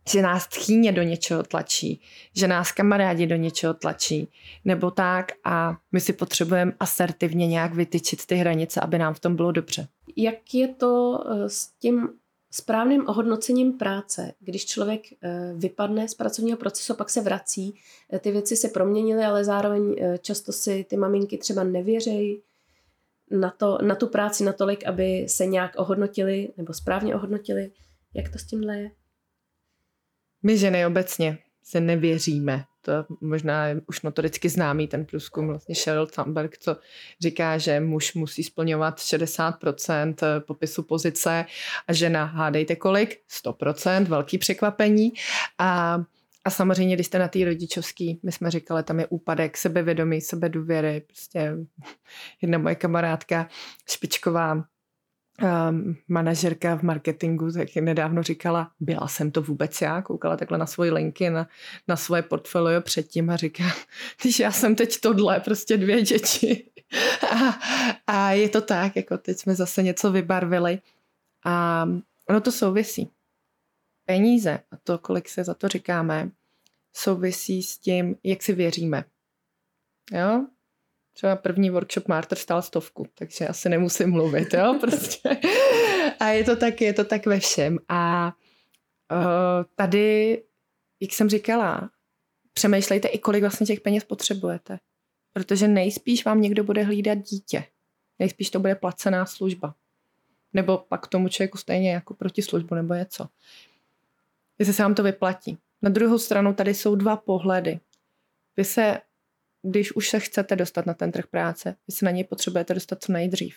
Speaker 1: že nás tchýně do něčeho tlačí, že nás kamarádi do něčeho tlačí, nebo tak a my si potřebujeme asertivně nějak vytyčit ty hranice, aby nám v tom bylo dobře.
Speaker 2: Jak je to eh, s tím správným ohodnocením práce, když člověk eh, vypadne z pracovního procesu, pak se vrací, eh, ty věci se proměnily, ale zároveň často si ty maminky třeba nevěřejí na, to, na tu práci natolik, aby se nějak ohodnotili nebo správně ohodnotili. Jak to s tímhle je?
Speaker 1: My ženy obecně se nevěříme. To možná je už notoricky známý ten průzkum vlastně Sheryl Thunberg, co říká, že muž musí splňovat 60% eh, popisu pozice a žena, hádejte kolik? 100%, velký překvapení. A a samozřejmě, když jste na té rodičovský, my jsme říkali, tam je úpadek sebevědomí, sebedůvěry. Prostě jedna moje kamarádka, špičková um, manažerka v marketingu tak nedávno říkala, byla jsem to vůbec já, koukala takhle na svoji linky, na, na svoje portfolio předtím a říká, když já jsem teď tohle, prostě dvě děti. a, a je to tak, jako teď jsme zase něco vybarvili a ono to souvisí. Peníze a to, kolik se za to říkáme, souvisí s tím, jak si věříme. Jo? Třeba první workshop Martyr stál stovku, takže asi nemusím mluvit, jo, prostě. A je to tak, je to tak ve všem. A uh, tady, jak jsem říkala, přemýšlejte i kolik vlastně těch peněz potřebujete. Protože nejspíš vám někdo bude hlídat dítě. Nejspíš to bude placená služba. Nebo pak tomu člověku stejně jako proti službu nebo něco. Jestli se vám to vyplatí. Na druhou stranu tady jsou dva pohledy. Vy se když už se chcete dostat na ten trh práce, vy se na něj potřebujete dostat co nejdřív.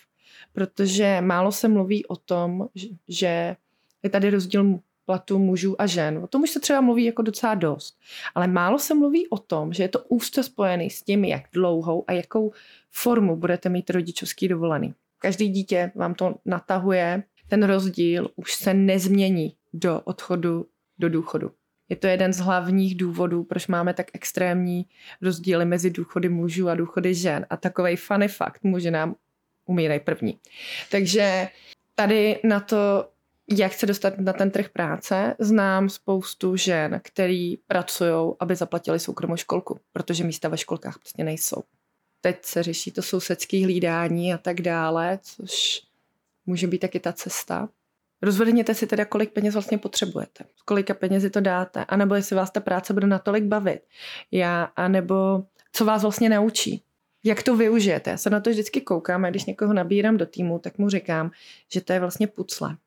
Speaker 1: Protože málo se mluví o tom, že je tady rozdíl platu mužů a žen. O tom už se třeba mluví jako docela dost. Ale málo se mluví o tom, že je to úzce spojený s tím, jak dlouhou a jakou formu budete mít rodičovský dovolený. Každý dítě vám to natahuje, ten rozdíl už se nezmění do odchodu do důchodu. Je to jeden z hlavních důvodů, proč máme tak extrémní rozdíly mezi důchody mužů a důchody žen. A takový funny fakt, muži nám umírají první. Takže tady na to jak se dostat na ten trh práce. Znám spoustu žen, který pracují, aby zaplatili soukromou školku, protože místa ve školkách prostě nejsou. Teď se řeší to sousedské hlídání a tak dále, což může být taky ta cesta. Rozvedněte si teda, kolik peněz vlastně potřebujete, kolika penězi to dáte, anebo jestli vás ta práce bude natolik bavit, já, anebo co vás vlastně naučí, jak to využijete. Já se na to vždycky koukám a když někoho nabírám do týmu, tak mu říkám, že to je vlastně pucle.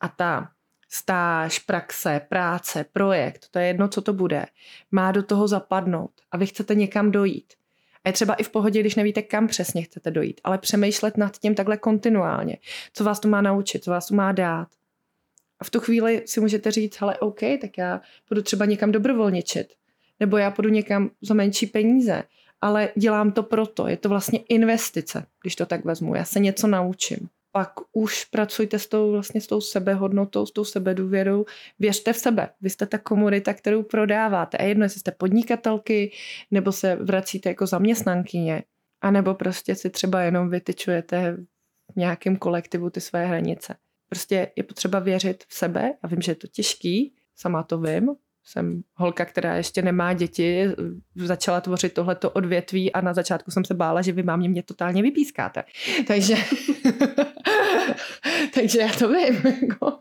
Speaker 1: A ta stáž, praxe, práce, projekt, to je jedno, co to bude, má do toho zapadnout a vy chcete někam dojít. A je třeba i v pohodě, když nevíte, kam přesně chcete dojít, ale přemýšlet nad tím takhle kontinuálně. Co vás to má naučit, co vás to má dát. A v tu chvíli si můžete říct, hele, OK, tak já budu třeba někam dobrovolničit. Nebo já půjdu někam za menší peníze. Ale dělám to proto. Je to vlastně investice, když to tak vezmu. Já se něco naučím pak už pracujte s tou, vlastně s tou sebehodnotou, s tou sebedůvěrou. Věřte v sebe. Vy jste ta komunita, kterou prodáváte. A jedno, jestli jste podnikatelky, nebo se vracíte jako zaměstnankyně, anebo prostě si třeba jenom vytyčujete v nějakém kolektivu ty své hranice. Prostě je potřeba věřit v sebe a vím, že je to těžký, sama to vím, jsem holka, která ještě nemá děti, začala tvořit tohleto odvětví a na začátku jsem se bála, že vy mámě mě totálně vypískáte. Takže, takže já to vím. Jako.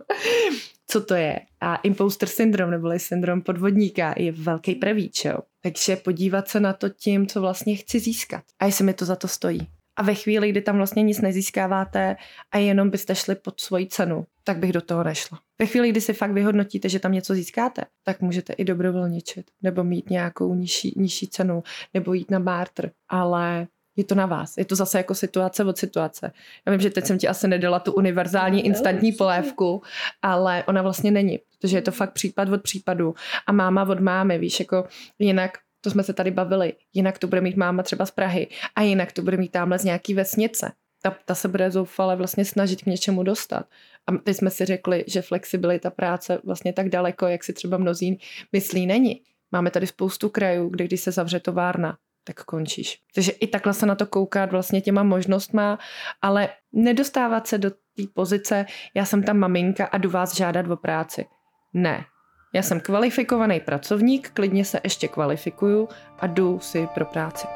Speaker 1: Co to je? A imposter syndrom, neboli syndrom podvodníka, je velký prevíč. Jo? Takže podívat se na to tím, co vlastně chci získat. A jestli mi to za to stojí. A ve chvíli, kdy tam vlastně nic nezískáváte a jenom byste šli pod svoji cenu, tak bych do toho nešla. Ve chvíli, kdy si fakt vyhodnotíte, že tam něco získáte, tak můžete i dobrovolničit, nebo mít nějakou nižší, nižší cenu, nebo jít na barter, ale je to na vás. Je to zase jako situace od situace. Já vím, že teď jsem ti asi nedala tu univerzální instantní polévku, ale ona vlastně není, protože je to fakt případ od případu a máma od mámy, víš, jako jinak to jsme se tady bavili, jinak to bude mít máma třeba z Prahy a jinak to bude mít tamhle z nějaký vesnice. Ta, ta se bude zoufale vlastně snažit k něčemu dostat. A teď jsme si řekli, že flexibilita práce vlastně tak daleko, jak si třeba mnozí myslí, není. Máme tady spoustu krajů, kde když se zavře továrna, tak končíš. Takže i takhle se na to koukat vlastně těma možnostma, ale nedostávat se do té pozice, já jsem tam maminka a jdu vás žádat o práci. Ne, já jsem kvalifikovaný pracovník, klidně se ještě kvalifikuju a jdu si pro práci.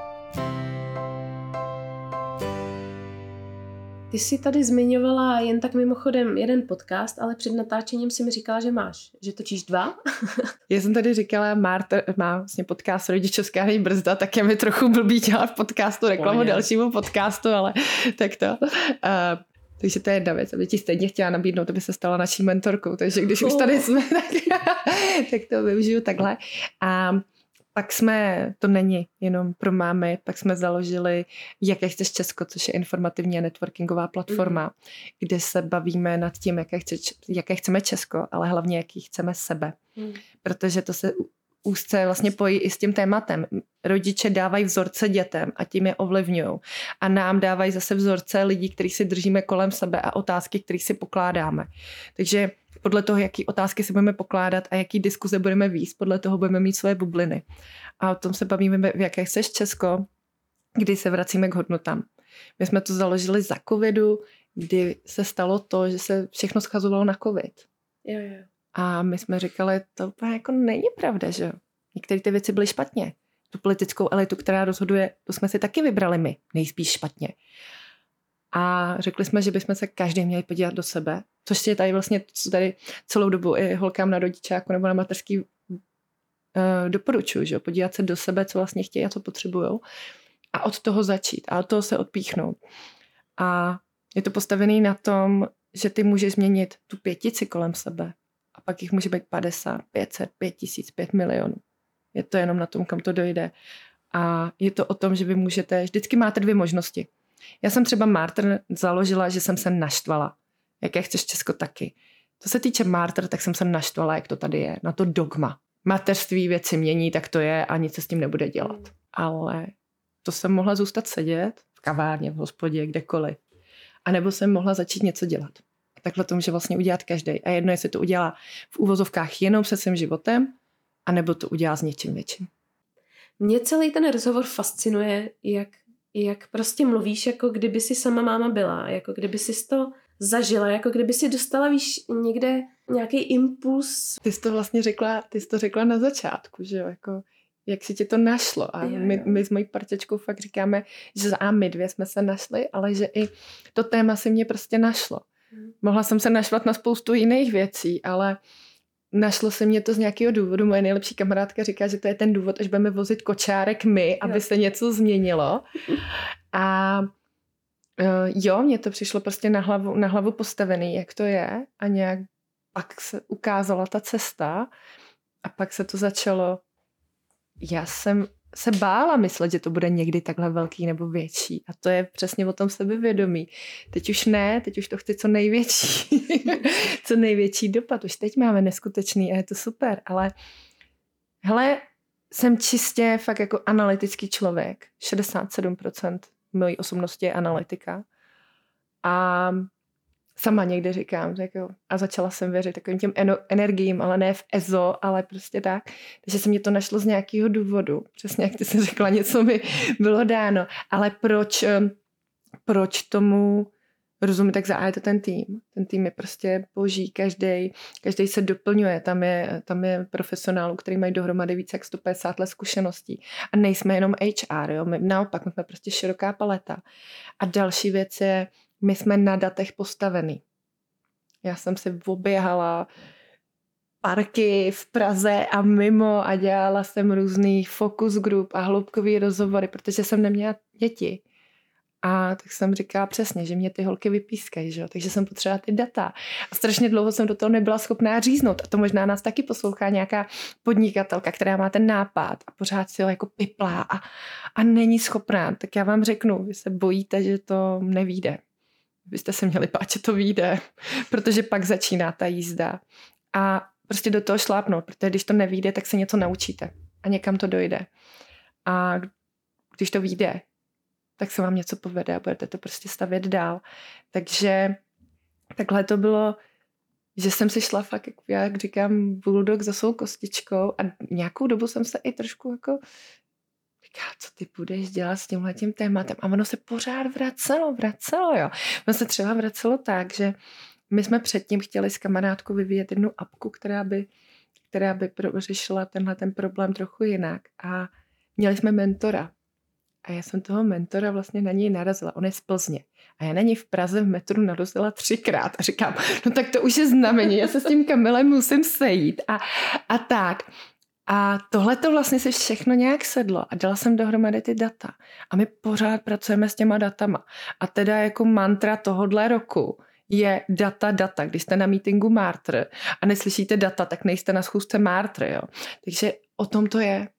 Speaker 2: Ty jsi tady zmiňovala jen tak mimochodem jeden podcast, ale před natáčením si mi říkala, že máš, že točíš dva.
Speaker 1: Já jsem tady říkala, Marta má vlastně podcast Rodičovská brzda, tak je mi trochu blbý dělat podcastu reklamu dalšímu podcastu, ale tak to. Uh, takže to je jedna věc, aby ti stejně chtěla nabídnout, aby se stala naší mentorkou. Takže když už tady jsme, tak, tak to využiju takhle. A pak jsme, to není jenom pro mámy, pak jsme založili Jaké chceš Česko, což je informativní a networkingová platforma, mm. kde se bavíme nad tím, jaké, chce, jaké chceme Česko, ale hlavně jaký chceme sebe. Mm. Protože to se úzce vlastně pojí i s tím tématem. Rodiče dávají vzorce dětem a tím je ovlivňují. A nám dávají zase vzorce lidí, který si držíme kolem sebe a otázky, které si pokládáme. Takže podle toho, jaký otázky si budeme pokládat a jaký diskuze budeme víc, podle toho budeme mít svoje bubliny. A o tom se bavíme, v jaké seš Česko, kdy se vracíme k hodnotám. My jsme to založili za covidu, kdy se stalo to, že se všechno schazovalo na covid.
Speaker 2: Jo, jo.
Speaker 1: A my jsme říkali, to úplně jako není pravda, že Některé ty věci byly špatně. Tu politickou elitu, která rozhoduje, to jsme si taky vybrali my, nejspíš špatně. A řekli jsme, že bychom se každý měli podívat do sebe, což je tady vlastně, co tady celou dobu i holkám na rodičáku nebo na materský uh, doporučuju, že podívat se do sebe, co vlastně chtějí a co potřebují a od toho začít a od toho se odpíchnout. A je to postavený na tom, že ty můžeš změnit tu pětici kolem sebe, a pak jich může být 50, 500, 5 tisíc, 5 milionů. Je to jenom na tom, kam to dojde. A je to o tom, že vy můžete, vždycky máte dvě možnosti. Já jsem třeba Martr založila, že jsem se naštvala. Jaké chceš Česko taky. Co se týče Martr, tak jsem se naštvala, jak to tady je, na to dogma. Mateřství věci mění, tak to je a nic se s tím nebude dělat. Ale to jsem mohla zůstat sedět v kavárně, v hospodě, kdekoliv. A nebo jsem mohla začít něco dělat takhle to může vlastně udělat každý. A jedno, jestli to udělá v úvozovkách jenom se svým životem, anebo to udělá s něčím větším.
Speaker 2: Mě celý ten rozhovor fascinuje, jak, jak prostě mluvíš, jako kdyby si sama máma byla, jako kdyby si to zažila, jako kdyby si dostala, víš, někde nějaký impuls.
Speaker 1: Ty jsi to vlastně řekla, ty jsi to řekla na začátku, že jo, jako jak si tě to našlo. A jo, my, my s mojí parťačkou fakt říkáme, že a my dvě jsme se našli, ale že i to téma si mě prostě našlo. Hmm. Mohla jsem se naštvat na spoustu jiných věcí, ale našlo se mě to z nějakého důvodu. Moje nejlepší kamarádka říká, že to je ten důvod, až budeme vozit kočárek my, aby se něco změnilo. A uh, jo, mně to přišlo prostě na hlavu, na hlavu postavený, jak to je a nějak pak se ukázala ta cesta a pak se to začalo já jsem se bála myslet, že to bude někdy takhle velký nebo větší. A to je přesně o tom sebevědomí. Teď už ne, teď už to chci co největší. co největší dopad. Už teď máme neskutečný a je to super. Ale hele, jsem čistě fakt jako analytický člověk. 67% mojí osobnosti je analytika. A sama někde říkám. Jako, a začala jsem věřit takovým těm energiím, ale ne v EZO, ale prostě tak. Takže se mě to našlo z nějakého důvodu. Přesně jak ty jsi řekla, něco mi bylo dáno. Ale proč, proč tomu rozumím, tak za je to ten tým. Ten tým je prostě boží, každý, každý se doplňuje. Tam je, tam je profesionálů, který mají dohromady více jak 150 let zkušeností. A nejsme jenom HR, jo? My, naopak, my jsme prostě široká paleta. A další věc je, my jsme na datech postavený. Já jsem si oběhala parky v Praze a mimo a dělala jsem různý focus group a hloubkový rozhovory, protože jsem neměla děti. A tak jsem říkala přesně, že mě ty holky vypískají, že jo? takže jsem potřebovala ty data. A strašně dlouho jsem do toho nebyla schopná říznout. A to možná nás taky poslouchá nějaká podnikatelka, která má ten nápad a pořád si ho jako piplá a, a není schopná. Tak já vám řeknu, vy se bojíte, že to nevíde byste se měli bát, že to vyjde, protože pak začíná ta jízda. A prostě do toho šlápnout, protože když to nevíde, tak se něco naučíte a někam to dojde. A když to vyjde, tak se vám něco povede a budete to prostě stavět dál. Takže takhle to bylo, že jsem si šla fakt, jak říkám, bulldog za svou kostičkou a nějakou dobu jsem se i trošku jako říká, co ty budeš dělat s tímhle tím tématem. A ono se pořád vracelo, vracelo, jo. Ono se třeba vracelo tak, že my jsme předtím chtěli s kamarádkou vyvíjet jednu apku, která by, která by pro, řešila tenhle ten problém trochu jinak. A měli jsme mentora. A já jsem toho mentora vlastně na něj narazila. On je z Plzně. A já na něj v Praze v metru narazila třikrát. A říkám, no tak to už je znamení, já se s tím Kamilem musím sejít. A, a tak. A tohle to vlastně si všechno nějak sedlo a dala jsem dohromady ty data. A my pořád pracujeme s těma datama. A teda jako mantra tohohle roku je data, data. Když jste na meetingu Martr a neslyšíte data, tak nejste na schůzce Martr, jo. Takže o tom to je.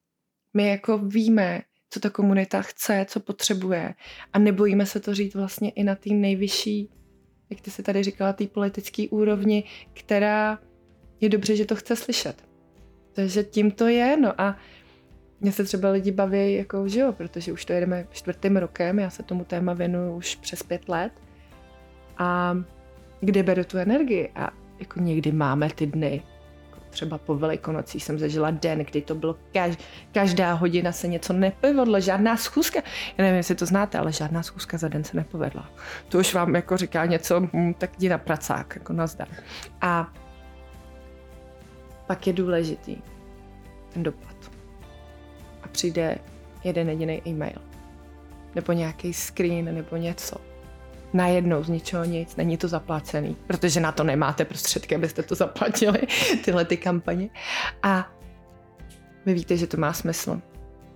Speaker 1: My jako víme, co ta komunita chce, co potřebuje a nebojíme se to říct vlastně i na té nejvyšší, jak ty si tady říkala, té politické úrovni, která je dobře, že to chce slyšet. Takže tím to je, no a mě se třeba lidi baví, jako, že jo, protože už to jedeme čtvrtým rokem, já se tomu téma věnuju už přes pět let. A kde beru tu energii? A jako někdy máme ty dny, třeba po velikonocí jsem zažila den, kdy to bylo kaž, každá hodina se něco nepovedlo, žádná schůzka. Já nevím, jestli to znáte, ale žádná schůzka za den se nepovedla. To už vám jako říká něco, hm, tak jdi na pracák, jako nazdar. A pak je důležitý ten dopad. A přijde jeden jediný e-mail. Nebo nějaký screen, nebo něco. Najednou z ničeho nic, není to zaplacený, protože na to nemáte prostředky, abyste to zaplatili, tyhle ty kampaně. A vy víte, že to má smysl.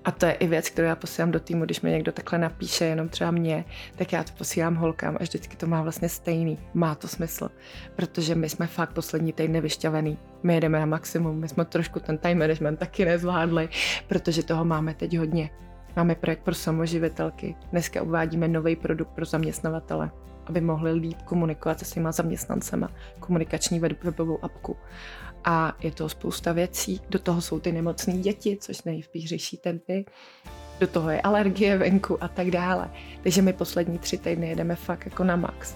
Speaker 1: A to je i věc, kterou já posílám do týmu, když mi někdo takhle napíše, jenom třeba mě, tak já to posílám holkám a vždycky to má vlastně stejný. Má to smysl, protože my jsme fakt poslední týdny vyšťavený. My jedeme na maximum, my jsme trošku ten time management taky nezvládli, protože toho máme teď hodně. Máme projekt pro samoživitelky. Dneska uvádíme nový produkt pro zaměstnavatele, aby mohli líp komunikovat se svýma zaměstnancema, komunikační webovou apku a je to spousta věcí. Do toho jsou ty nemocné děti, což nejspíš řešíte vy. Do toho je alergie venku a tak dále. Takže my poslední tři týdny jedeme fakt jako na max.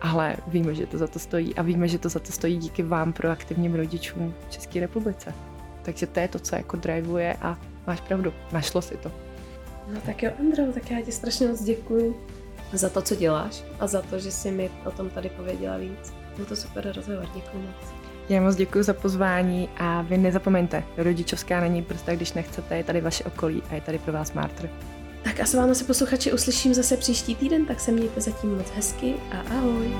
Speaker 1: Ale víme, že to za to stojí a víme, že to za to stojí díky vám, proaktivním rodičům v České republice. Takže to je to, co jako drivuje a máš pravdu, našlo si to.
Speaker 2: No tak jo, Andro, tak já ti strašně moc děkuju
Speaker 3: za to, co děláš a za to, že jsi mi o tom tady pověděla víc. Byl to super rozhovor, děkuji moc.
Speaker 1: Já moc děkuji za pozvání a vy nezapomeňte, rodičovská není prostě, když nechcete, je tady vaše okolí a je tady pro vás Mártr.
Speaker 3: Tak a s vámi se posluchači uslyším zase příští týden, tak se mějte zatím moc hezky a ahoj.